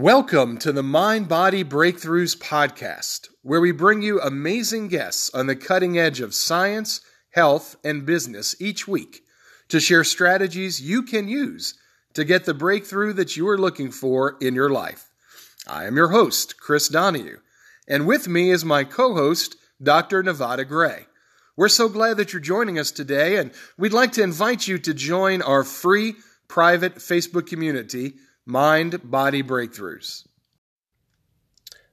Welcome to the Mind Body Breakthroughs podcast, where we bring you amazing guests on the cutting edge of science, health, and business each week to share strategies you can use to get the breakthrough that you are looking for in your life. I am your host, Chris Donohue, and with me is my co host, Dr. Nevada Gray. We're so glad that you're joining us today, and we'd like to invite you to join our free private Facebook community Mind Body Breakthroughs.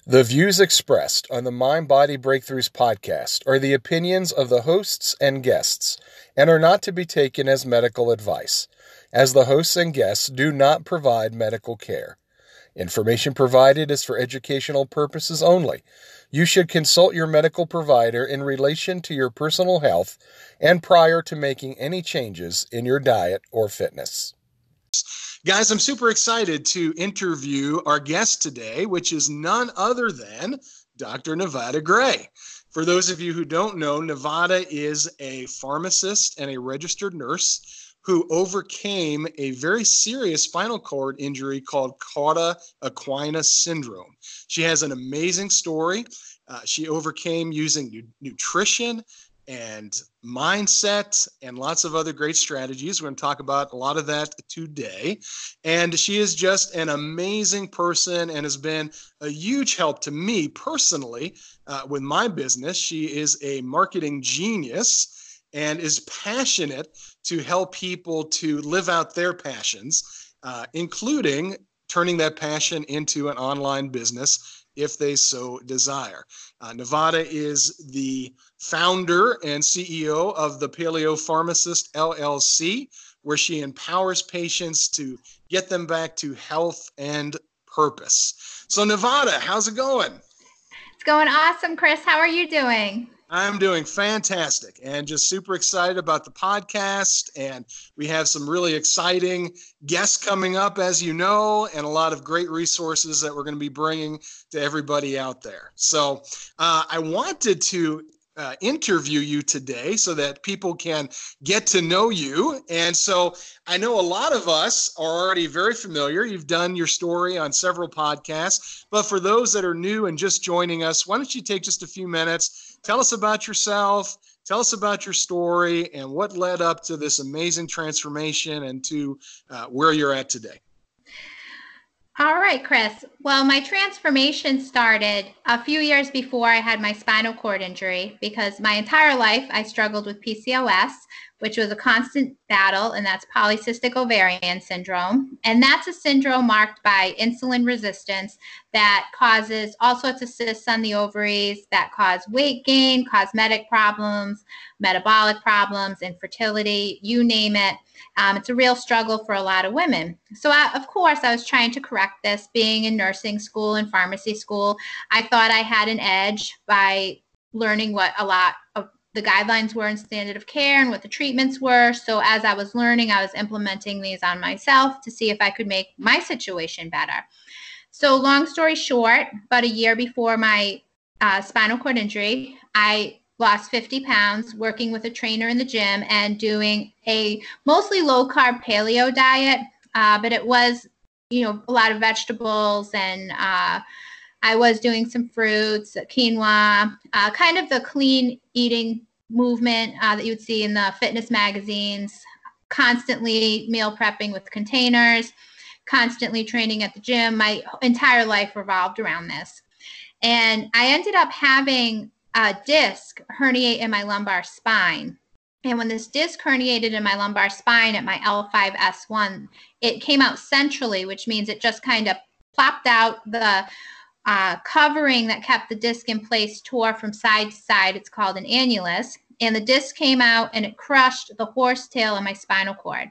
The views expressed on the Mind Body Breakthroughs podcast are the opinions of the hosts and guests and are not to be taken as medical advice, as the hosts and guests do not provide medical care. Information provided is for educational purposes only. You should consult your medical provider in relation to your personal health and prior to making any changes in your diet or fitness. Guys, I'm super excited to interview our guest today, which is none other than Dr. Nevada Gray. For those of you who don't know, Nevada is a pharmacist and a registered nurse who overcame a very serious spinal cord injury called Cauda equina syndrome. She has an amazing story. Uh, she overcame using nu- nutrition and mindset and lots of other great strategies. We're going to talk about a lot of that today. And she is just an amazing person and has been a huge help to me personally uh, with my business. She is a marketing genius and is passionate to help people to live out their passions, uh, including turning that passion into an online business if they so desire. Uh, Nevada is the founder and CEO of the Paleo Pharmacist LLC, where she empowers patients to get them back to health and purpose. So, Nevada, how's it going? It's going awesome, Chris. How are you doing? I'm doing fantastic and just super excited about the podcast. And we have some really exciting guests coming up, as you know, and a lot of great resources that we're going to be bringing to everybody out there. So uh, I wanted to uh, interview you today so that people can get to know you. And so I know a lot of us are already very familiar. You've done your story on several podcasts. But for those that are new and just joining us, why don't you take just a few minutes? Tell us about yourself. Tell us about your story and what led up to this amazing transformation and to uh, where you're at today. All right, Chris. Well, my transformation started a few years before I had my spinal cord injury because my entire life I struggled with PCOS, which was a constant battle, and that's polycystic ovarian syndrome. And that's a syndrome marked by insulin resistance that causes all sorts of cysts on the ovaries that cause weight gain, cosmetic problems, metabolic problems, infertility, you name it. Um, it's a real struggle for a lot of women. So, I, of course, I was trying to correct this. Being in nursing school and pharmacy school, I thought I had an edge by learning what a lot of the guidelines were in standard of care and what the treatments were. So as I was learning, I was implementing these on myself to see if I could make my situation better. So long story short, about a year before my uh, spinal cord injury, I lost 50 pounds working with a trainer in the gym and doing a mostly low carb paleo diet. Uh, but it was, you know, a lot of vegetables and uh, I was doing some fruits, quinoa, uh, kind of the clean eating movement uh, that you would see in the fitness magazines, constantly meal prepping with containers, constantly training at the gym. My entire life revolved around this. And I ended up having a disc herniate in my lumbar spine. And when this disc herniated in my lumbar spine at my L5S1, it came out centrally, which means it just kind of plopped out the uh, covering that kept the disc in place tore from side to side. It's called an annulus. And the disc came out and it crushed the horsetail in my spinal cord,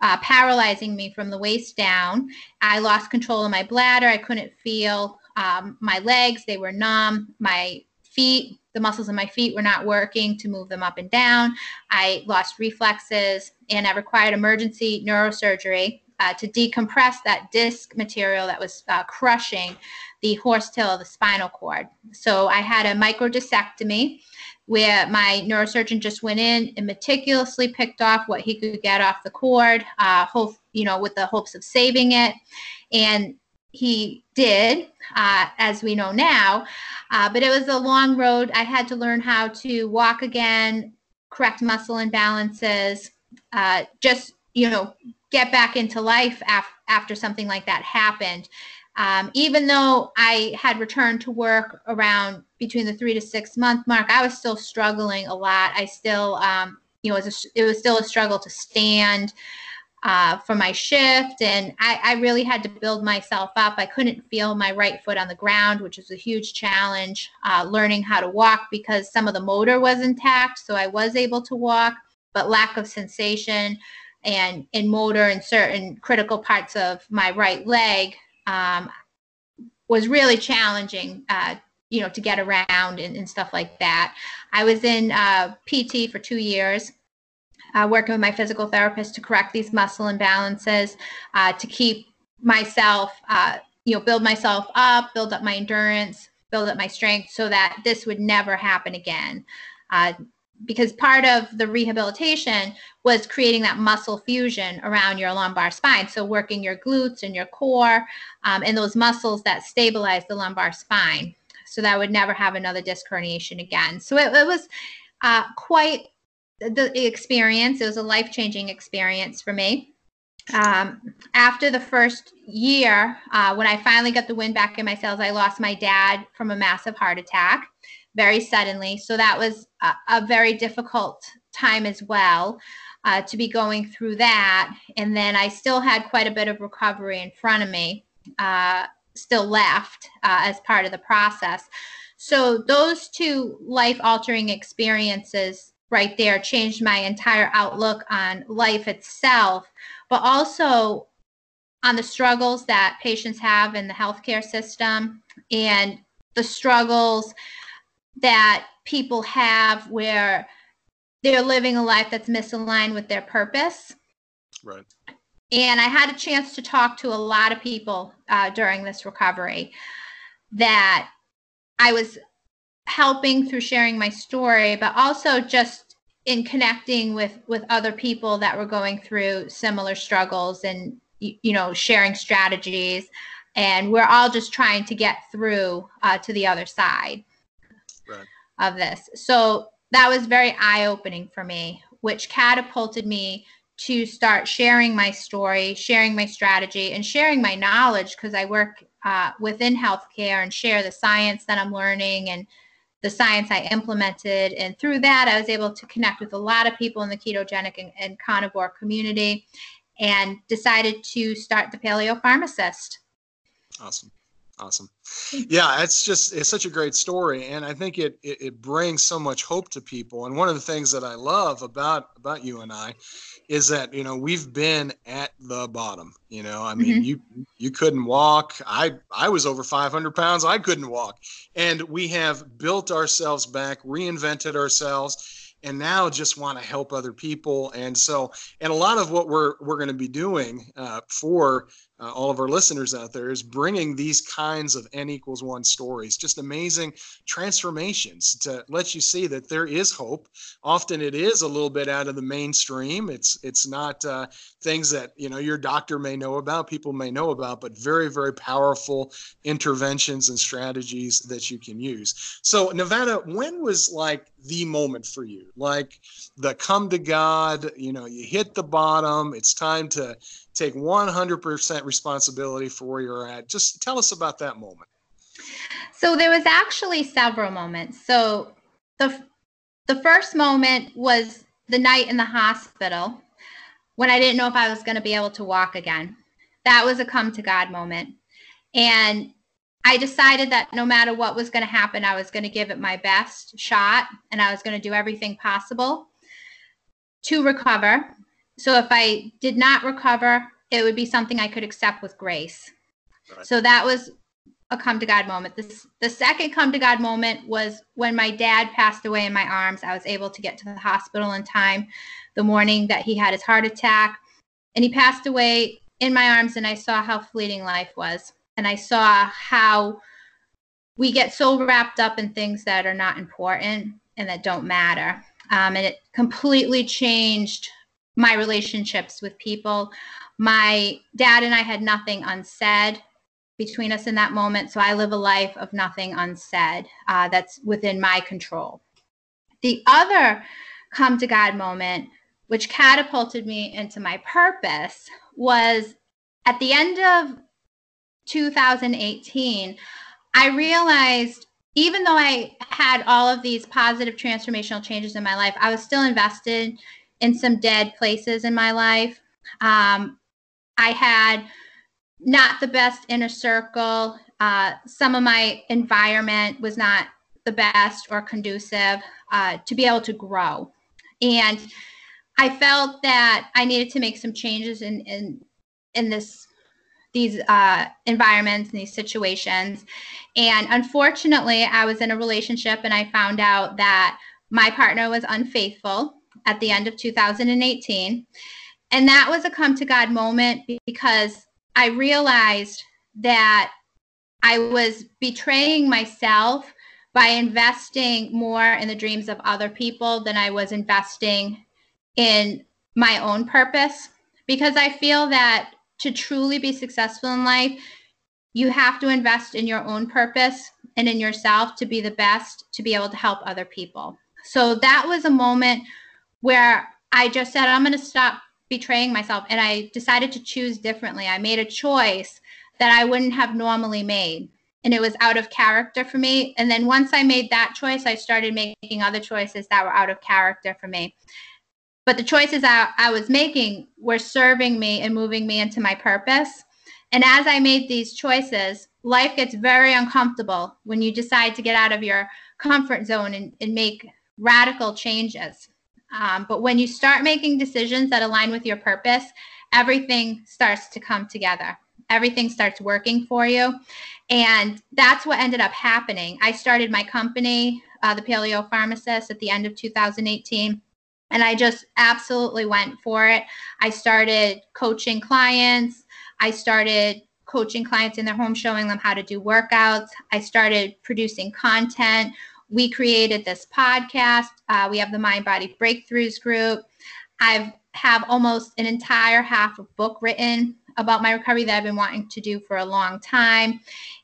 uh, paralyzing me from the waist down. I lost control of my bladder. I couldn't feel um, my legs, they were numb. My feet, the muscles in my feet were not working to move them up and down. I lost reflexes and I required emergency neurosurgery uh, to decompress that disc material that was uh, crushing the horsetail of the spinal cord. So I had a microdiscectomy where my neurosurgeon just went in and meticulously picked off what he could get off the cord, uh, hope, you know, with the hopes of saving it. And he did, uh, as we know now. Uh, but it was a long road. I had to learn how to walk again, correct muscle imbalances, uh, just, you know, get back into life af- after something like that happened. Um, even though I had returned to work around between the three to six month mark, I was still struggling a lot. I still, um, you know, it was, a, it was still a struggle to stand uh, for my shift. And I, I, really had to build myself up. I couldn't feel my right foot on the ground, which was a huge challenge, uh, learning how to walk because some of the motor was intact. So I was able to walk, but lack of sensation and in motor and certain critical parts of my right leg um, was really challenging. Uh, you know, to get around and, and, stuff like that. I was in uh, PT for two years uh, working with my physical therapist to correct these muscle imbalances, uh, to keep myself, uh, you know, build myself up, build up my endurance, build up my strength so that this would never happen again. Because part of the rehabilitation was creating that muscle fusion around your lumbar spine. So, working your glutes and your core um, and those muscles that stabilize the lumbar spine. So, that I would never have another disc herniation again. So, it, it was uh, quite the experience. It was a life changing experience for me. Um, after the first year, uh, when I finally got the wind back in my sails, I lost my dad from a massive heart attack very suddenly. So that was a, a very difficult time as well uh, to be going through that. And then I still had quite a bit of recovery in front of me, uh, still left uh, as part of the process. So those two life altering experiences right there changed my entire outlook on life itself, but also on the struggles that patients have in the healthcare system and the struggles that people have where they're living a life that's misaligned with their purpose. Right. And I had a chance to talk to a lot of people uh, during this recovery that I was helping through sharing my story, but also just in connecting with with other people that were going through similar struggles and you know sharing strategies and we're all just trying to get through uh, to the other side right. of this so that was very eye-opening for me which catapulted me to start sharing my story sharing my strategy and sharing my knowledge because i work uh, within healthcare and share the science that i'm learning and the science I implemented. And through that, I was able to connect with a lot of people in the ketogenic and, and carnivore community and decided to start the Paleo Pharmacist. Awesome. Awesome. Yeah, it's just it's such a great story, and I think it, it, it brings so much hope to people. And one of the things that I love about about you and I is that you know we've been at the bottom. You know, I mean, mm-hmm. you you couldn't walk. I I was over 500 pounds. I couldn't walk, and we have built ourselves back, reinvented ourselves, and now just want to help other people. And so, and a lot of what we're we're going to be doing uh, for uh, all of our listeners out there is bringing these kinds of n equals one stories just amazing transformations to let you see that there is hope. Often it is a little bit out of the mainstream. It's it's not uh, things that you know your doctor may know about people may know about but very very powerful interventions and strategies that you can use. So nevada when was like the moment for you like the come to god you know you hit the bottom it's time to take 100% responsibility for where you're at. Just tell us about that moment. So there was actually several moments. So the the first moment was the night in the hospital when I didn't know if I was going to be able to walk again. That was a come to God moment. And I decided that no matter what was going to happen, I was going to give it my best shot and I was going to do everything possible to recover so if I did not recover, it would be something I could accept with grace. Right. So that was a come to God moment. This, the second come to God moment was when my dad passed away in my arms. I was able to get to the hospital in time the morning that he had his heart attack. And he passed away in my arms, and I saw how fleeting life was. And I saw how we get so wrapped up in things that are not important and that don't matter. Um, and it completely changed my relationships with people. My dad and I had nothing unsaid between us in that moment. So I live a life of nothing unsaid uh, that's within my control. The other come to God moment, which catapulted me into my purpose, was at the end of 2018. I realized even though I had all of these positive transformational changes in my life, I was still invested in some dead places in my life. Um, I had not the best inner circle. Uh, some of my environment was not the best or conducive uh, to be able to grow. And I felt that I needed to make some changes in, in, in this these uh, environments and these situations. And unfortunately, I was in a relationship and I found out that my partner was unfaithful at the end of 2018. And that was a come to God moment because I realized that I was betraying myself by investing more in the dreams of other people than I was investing in my own purpose. Because I feel that to truly be successful in life, you have to invest in your own purpose and in yourself to be the best to be able to help other people. So that was a moment where I just said, I'm going to stop betraying myself. And I decided to choose differently. I made a choice that I wouldn't have normally made. And it was out of character for me. And then once I made that choice, I started making other choices that were out of character for me. But the choices I, I was making were serving me and moving me into my purpose. And as I made these choices, life gets very uncomfortable when you decide to get out of your comfort zone and, and make radical changes. Um, but when you start making decisions that align with your purpose, everything starts to come together. Everything starts working for you. And that's what ended up happening. I started my company, uh, the Paleo Pharmacist, at the end of 2018. And I just absolutely went for it. I started coaching clients. I started coaching clients in their home, showing them how to do workouts. I started producing content we created this podcast. Uh, we have the Mind Body Breakthroughs group. I've have almost an entire half a book written about my recovery that I've been wanting to do for a long time.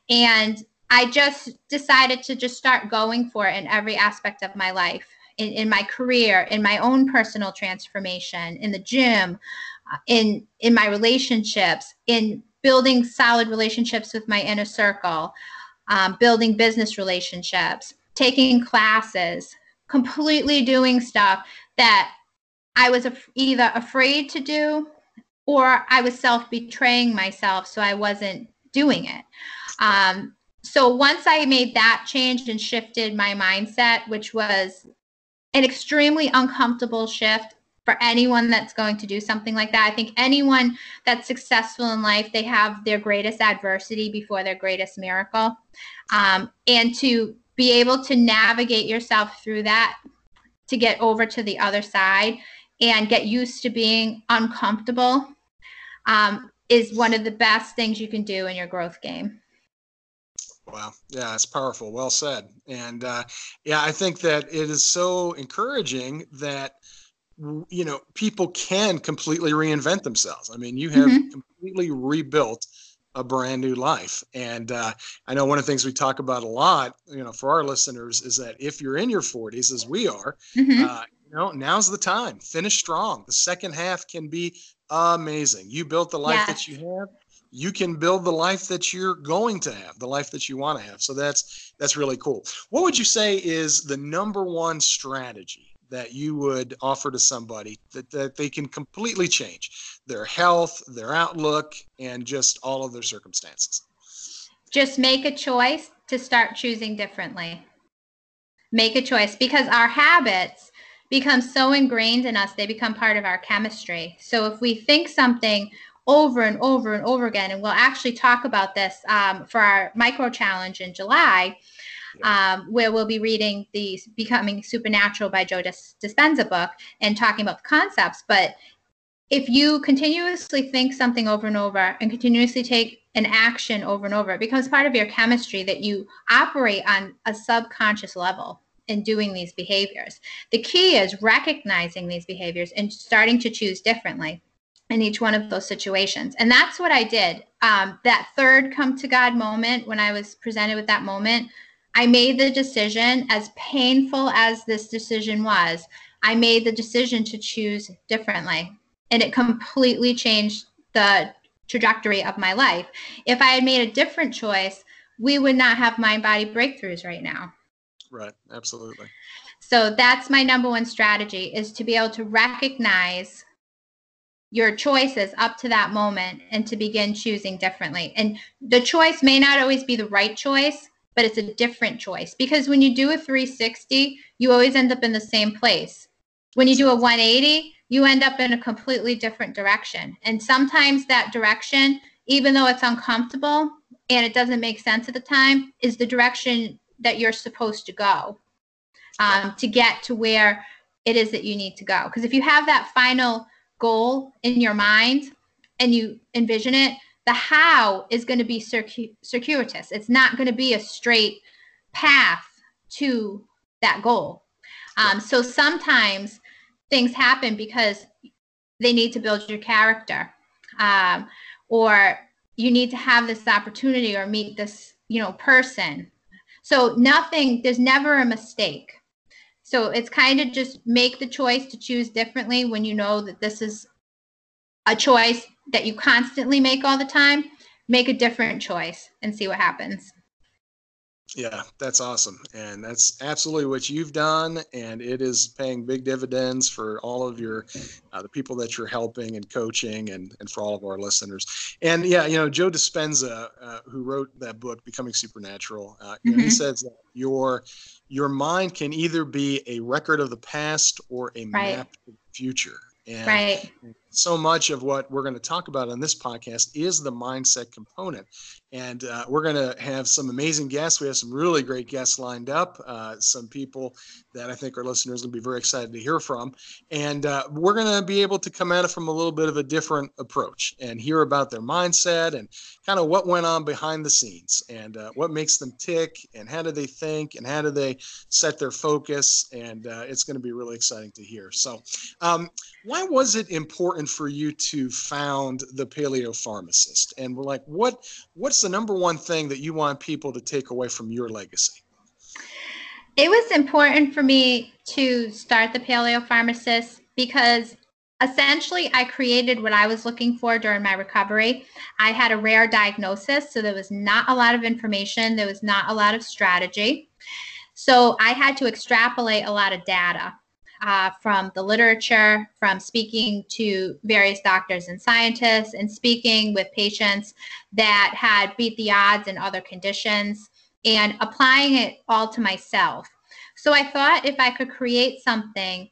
And I just decided to just start going for it in every aspect of my life, in, in my career, in my own personal transformation, in the gym, uh, in in my relationships, in building solid relationships with my inner circle, um, building business relationships, taking classes, completely doing stuff that I was af- either afraid to do or I was self betraying myself, so I wasn't doing it. Um, so once I made that change and shifted my mindset, which was an extremely uncomfortable shift for anyone that's going to do something like that. I think anyone that's successful in life, they have their greatest adversity before their greatest miracle. Um, and to be able to navigate yourself through that to get over to the other side and get used to being uncomfortable um, is one of the best things you can do in your growth game. Wow. Yeah, it's powerful. Well said. And uh, yeah, I think that it is so encouraging that you know people can completely reinvent themselves. I mean, you have mm-hmm. completely rebuilt a brand new life. And uh, I know one of the things we talk about a lot, you know, for our listeners is that if you're in your 40s, as we are, mm-hmm. uh, you know, now's the time. Finish strong. The second half can be amazing. You built the life yes. that you have. You can build the life that you're going to have, the life that you want to have. So that's that's really cool. What would you say is the number one strategy that you would offer to somebody that, that they can completely change their health, their outlook, and just all of their circumstances? Just make a choice to start choosing differently. Make a choice because our habits become so ingrained in us, they become part of our chemistry. So if we think something over and over and over again, and we'll actually talk about this um, for our micro challenge in July um, where we'll be reading the Becoming Supernatural by Joe Dispenza book and talking about the concepts. But if you continuously think something over and over and continuously take an action over and over, it becomes part of your chemistry that you operate on a subconscious level in doing these behaviors. The key is recognizing these behaviors and starting to choose differently in each one of those situations. And that's what I did. um, that third come to God moment when I was presented with that moment, I made the decision, as painful as this decision was, I made the decision to choose differently. And it completely changed the trajectory of my life. If I had made a different choice, we would not have mind body breakthroughs right now. Right, absolutely. So that's my number one strategy is to be able to recognize your choices up to that moment and to begin choosing differently. And the choice may not always be the right choice, but it's a different choice because when you do a 360, you always end up in the same place. When you do a 180, you end up in a completely different direction. And sometimes that direction, even though it's uncomfortable and it doesn't make sense at the time, is the direction that you're supposed to go um, to get to where it is that you need to go. Because if you have that final goal in your mind and you envision it, the how is going to be circu- circuitous. It's not going to be a straight path to that goal. Um, so sometimes things happen because they need to build your character, um, or you need to have this opportunity or meet this you know person. So nothing. There's never a mistake. So it's kind of just make the choice to choose differently when you know that this is a choice that you constantly make all the time, make a different choice and see what happens. Yeah, that's awesome. And that's absolutely what you've done. And it is paying big dividends for all of your, uh, the people that you're helping and coaching and, and for all of our listeners. And yeah, you know, Joe Dispenza, uh, who wrote that book, Becoming Supernatural, uh, mm-hmm. he says that your, your mind can either be a record of the past or a right. map of the future. And right. so much of what we're going to talk about on this podcast is the mindset component. And uh, we're going to have some amazing guests. We have some really great guests lined up, uh, some people that I think our listeners will be very excited to hear from. And uh, we're going to be able to come at it from a little bit of a different approach and hear about their mindset and kind of what went on behind the scenes and uh, what makes them tick and how do they think and how do they set their focus. And uh, it's going to be really exciting to hear. So, um, why was it important for you to found the Paleo Pharmacist? And we're like, what what's the number one thing that you want people to take away from your legacy? It was important for me to start the Paleo Pharmacist because essentially I created what I was looking for during my recovery. I had a rare diagnosis, so there was not a lot of information, there was not a lot of strategy. So I had to extrapolate a lot of data uh, from the literature, from speaking to various doctors and scientists, and speaking with patients that had beat the odds in other conditions, and applying it all to myself. So I thought if I could create something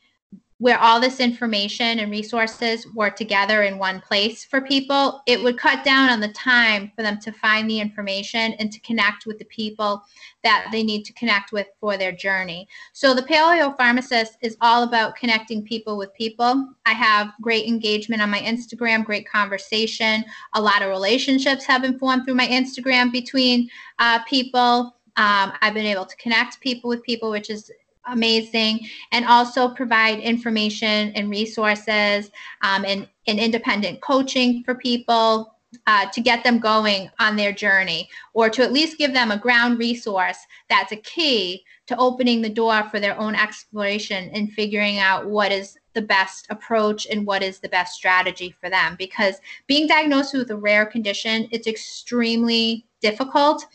where all this information and resources were together in one place for people, it would cut down on the time for them to find the information and to connect with the people that they need to connect with for their journey. So the Paleo Pharmacist is all about connecting people with people. I have great engagement on my Instagram, great conversation. A lot of relationships have been formed through my Instagram between uh, people. Um, I've been able to connect people with people, which is amazing and also provide information and resources um, and, and independent coaching for people uh, to get them going on their journey or to at least give them a ground resource that's a key to opening the door for their own exploration and figuring out what is the best approach and what is the best strategy for them. Because being diagnosed with a rare condition it's extremely difficult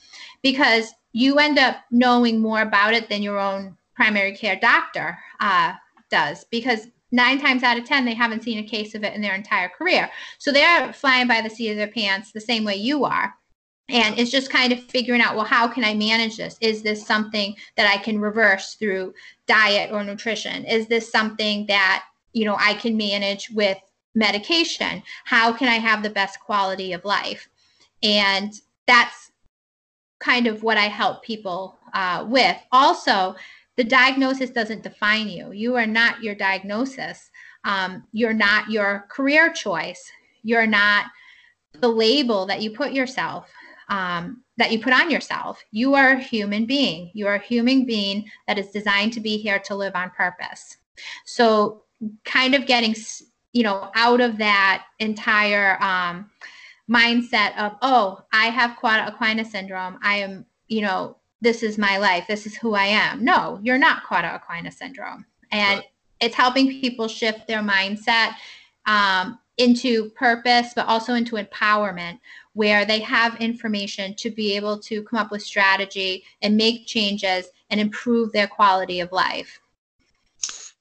because you end up knowing more about it than your own primary care doctor uh, does because nine times out of 10, they haven't seen a case of it in their entire career. So they're flying by the seat of their pants the same way you are. And it's just kind of figuring out, well, how can I manage this? Is this something that I can reverse through diet or nutrition? Is this something that, you know, I can manage with medication? How can I have the best quality of life? And that's kind of what I help people uh, with. Also, the diagnosis doesn't define you. You are not your diagnosis. Um, you're not your career choice. You're not the label that you put yourself, um, that you put on yourself. You are a human being. You are a human being that is designed to be here to live on purpose. So, kind of getting, you know, out of that entire um, mindset of, oh, I have Cauda equina syndrome. I am, you know, this is my life. This is who I am. No, you're not Cauda equina syndrome. And right. it's helping people shift their mindset um, into purpose, but also into empowerment, where they have information to be able to come up with strategy and make changes and improve their quality of life.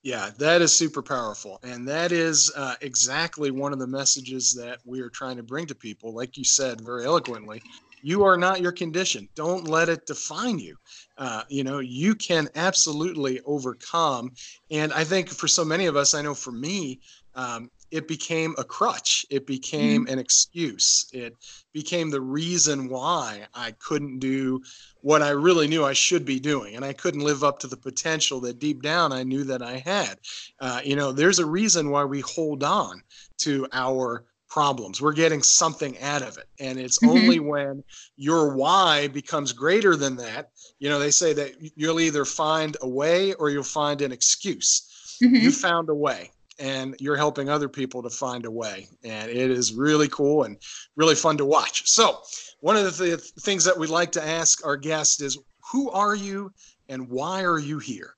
Yeah, that is super powerful. And that is uh, exactly one of the messages that we are trying to bring to people. Like you said very eloquently, you are not your condition. Don't let it define you. Uh, you know, you can absolutely overcome. And I think for so many of us, I know for me, um, it became a crutch. It became mm-hmm. an excuse. It became the reason why I couldn't do what I really knew I should be doing. And I couldn't live up to the potential that deep down I knew that I had. Uh, you know, there's a reason why we hold on to our problems. We're getting something out of it. And it's mm-hmm. only when your why becomes greater than that, you know, they say that you'll either find a way or you'll find an excuse. Mm-hmm. You found a way and you're helping other people to find a way. And it is really cool and really fun to watch. So, one of the th- things that we like to ask our guests is who are you and why are you here?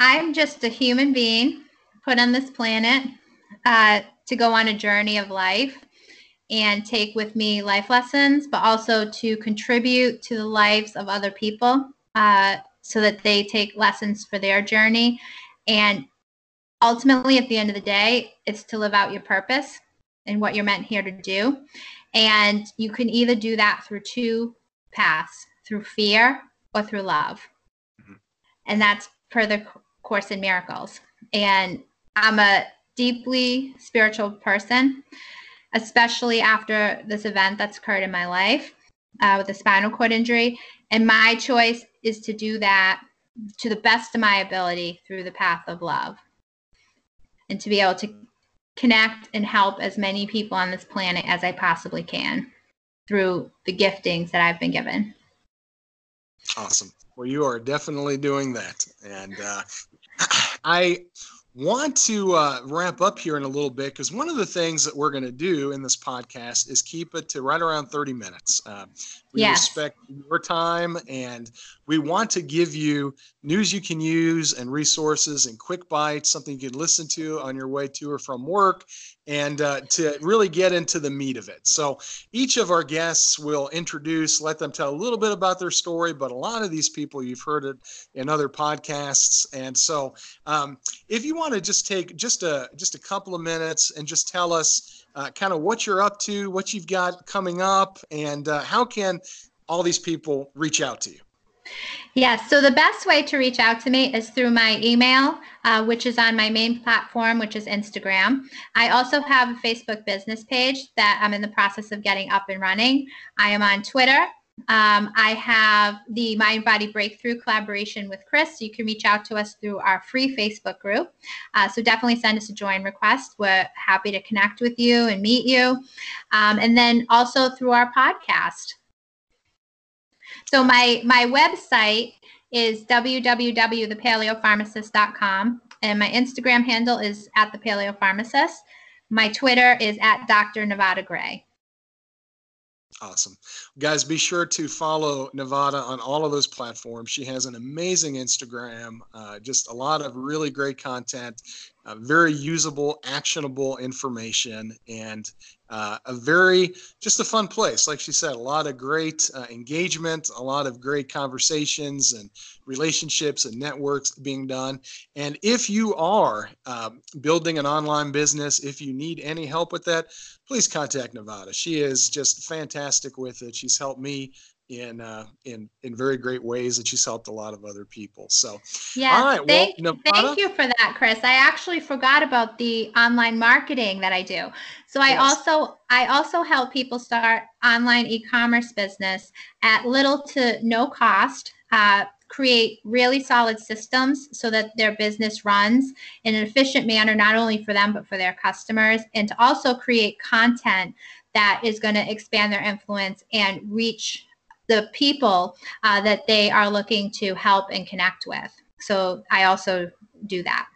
I'm just a human being put on this planet uh, to go on a journey of life and take with me life lessons, but also to contribute to the lives of other people uh, so that they take lessons for their journey. And ultimately at the end of the day it's to live out your purpose and what you're meant here to do and you can either do that through two paths through fear or through love mm-hmm. and that's per the course in miracles and i'm a deeply spiritual person especially after this event that's occurred in my life uh, with a spinal cord injury and my choice is to do that to the best of my ability through the path of love and to be able to connect and help as many people on this planet as I possibly can through the giftings that I've been given. Awesome. Well, you are definitely doing that. And uh, I want to uh, wrap up here in a little bit because one of the things that we're going to do in this podcast is keep it to right around 30 minutes. Uh, we yes. respect your time and we want to give you news you can use and resources and quick bites, something you can listen to on your way to or from work, and uh, to really get into the meat of it. So each of our guests will introduce, let them tell a little bit about their story, but a lot of these people you've heard it in other podcasts. And so um, if you want to just take just a just a couple of minutes and just tell us uh, kind of what you're up to, what you've got coming up, and uh, how can all these people reach out to you? Yes. So the best way to reach out to me is through my email, uh, which is on my main platform, which is Instagram. I also have a Facebook business page that I'm in the process of getting up and running. I am on Twitter. Um, I have the Mind Body Breakthrough collaboration with Chris. You can reach out to us through our free Facebook group. Uh, so definitely send us a join request. We're happy to connect with you and meet you. Um, and then also through our podcast. So my my website is www.thepaleopharmacist.com and my Instagram handle is at the paleopharmacist. My Twitter is at Dr. Nevada Gray. Awesome. Guys, be sure to follow Nevada on all of those platforms. She has an amazing Instagram, uh, just a lot of really great content, uh, very usable, actionable information, and uh, a very just a fun place. Like she said, a lot of great uh, engagement, a lot of great conversations and relationships and networks being done. And if you are um, building an online business, if you need any help with that, please contact Nevada. She is just fantastic with it. She's helped me in uh, in in very great ways that she's helped a lot of other people. So yeah all right thank, well, thank you for that chris. I actually forgot about the online marketing that i do. So i yes. also i also help people start online e-commerce business at little to no cost uh, create really solid systems so that their business runs in an efficient manner not only for them but for their customers and to also create content that is going to expand their influence and reach the people uh, that they are looking to help and connect with. So I also do that.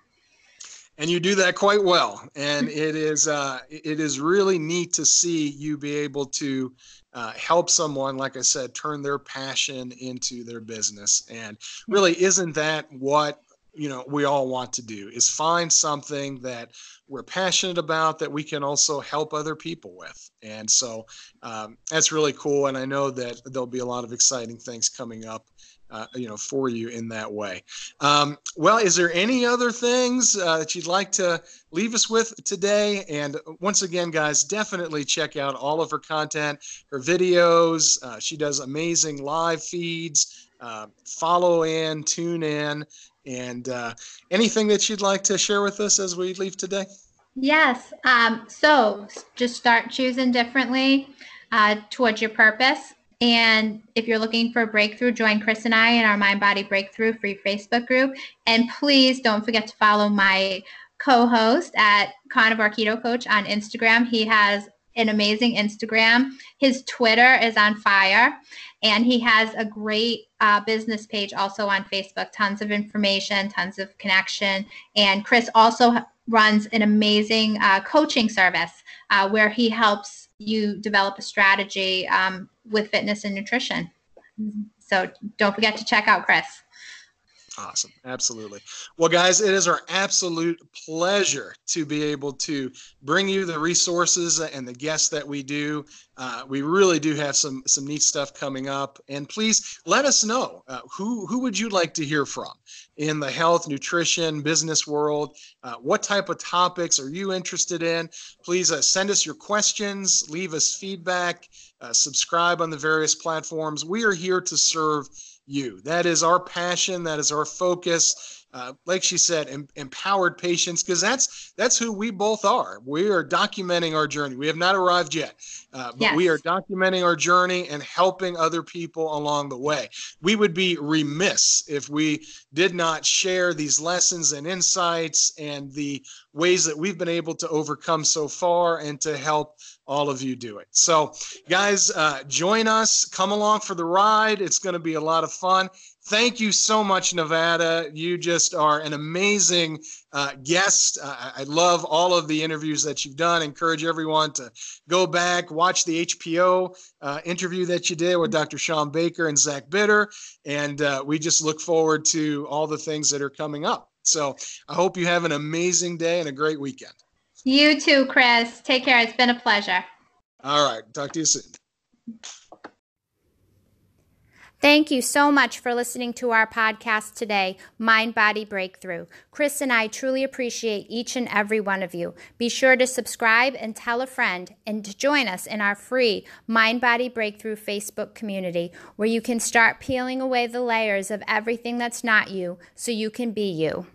and you do that quite well. And it is uh, it is really neat to see you be able to uh, help someone, like I said, turn their passion into their business. And really, isn't that what you know we all want to do? Is find something that we're passionate about that we can also help other people with. And so um, that's really cool. And I know that there'll be a lot of exciting things coming up uh, you know, for you in that way. Um, well, is there any other things uh, that you'd like to leave us with today? And once again, guys, definitely check out all of her content, her videos. Uh, she does amazing live feeds. Uh, follow in, tune in, and uh, anything that you'd like to share with us as we leave today. Yes. Um, so just start choosing differently uh, towards your purpose. And if you're looking for a breakthrough, join Chris and I in our Mind Body Breakthrough free Facebook group. And please don't forget to follow my co-host at Carnivore Keto Coach on Instagram. He has an amazing Instagram. His Twitter is on fire, and he has a great uh, business page also on Facebook. Tons of information, tons of connection. And Chris also runs an amazing uh, coaching service uh, where he helps you develop a strategy um, with fitness and nutrition. So don't forget to check out Chris. Awesome. Absolutely. Well, guys, it is our absolute pleasure to be able to bring you the resources and the guests that we do. Uh, we really do have some some neat stuff coming up. And please let us know uh, who who would you like to hear from in the health, nutrition, business world. Uh, what type of topics are you interested in? Please uh, send us your questions, leave us feedback, uh, subscribe on the various platforms. We are here to serve you. That is our passion. That is our focus. Uh, like she said, em- empowered patients, because that's that's who we both are. We are documenting our journey. We have not arrived yet, uh, but yes. we are documenting our journey and helping other people along the way. We would be remiss if we did not share these lessons and insights and the ways that we've been able to overcome so far and to help all of you do it. So, guys, uh, join us. Come along for the ride. It's going to be a lot of fun. Thank you so much, Nevada. You just are an amazing uh, guest. Uh, I love all of the interviews that you've done. Encourage everyone to go back, watch the HPO uh, interview that you did with Dr. Shawn Baker and Zach Bitter. And uh, we just look forward to all the things that are coming up. So I hope you have an amazing day and a great weekend. You too, Chris. Take care. It's been a pleasure. All right. Talk to you soon. Thank you so much for listening to our podcast today, Mind Body Breakthrough. Chris and I truly appreciate each and every one of you. Be sure to subscribe and tell a friend and to join us in our free Mind Body Breakthrough Facebook community where you can start peeling away the layers of everything that's not you so you can be you.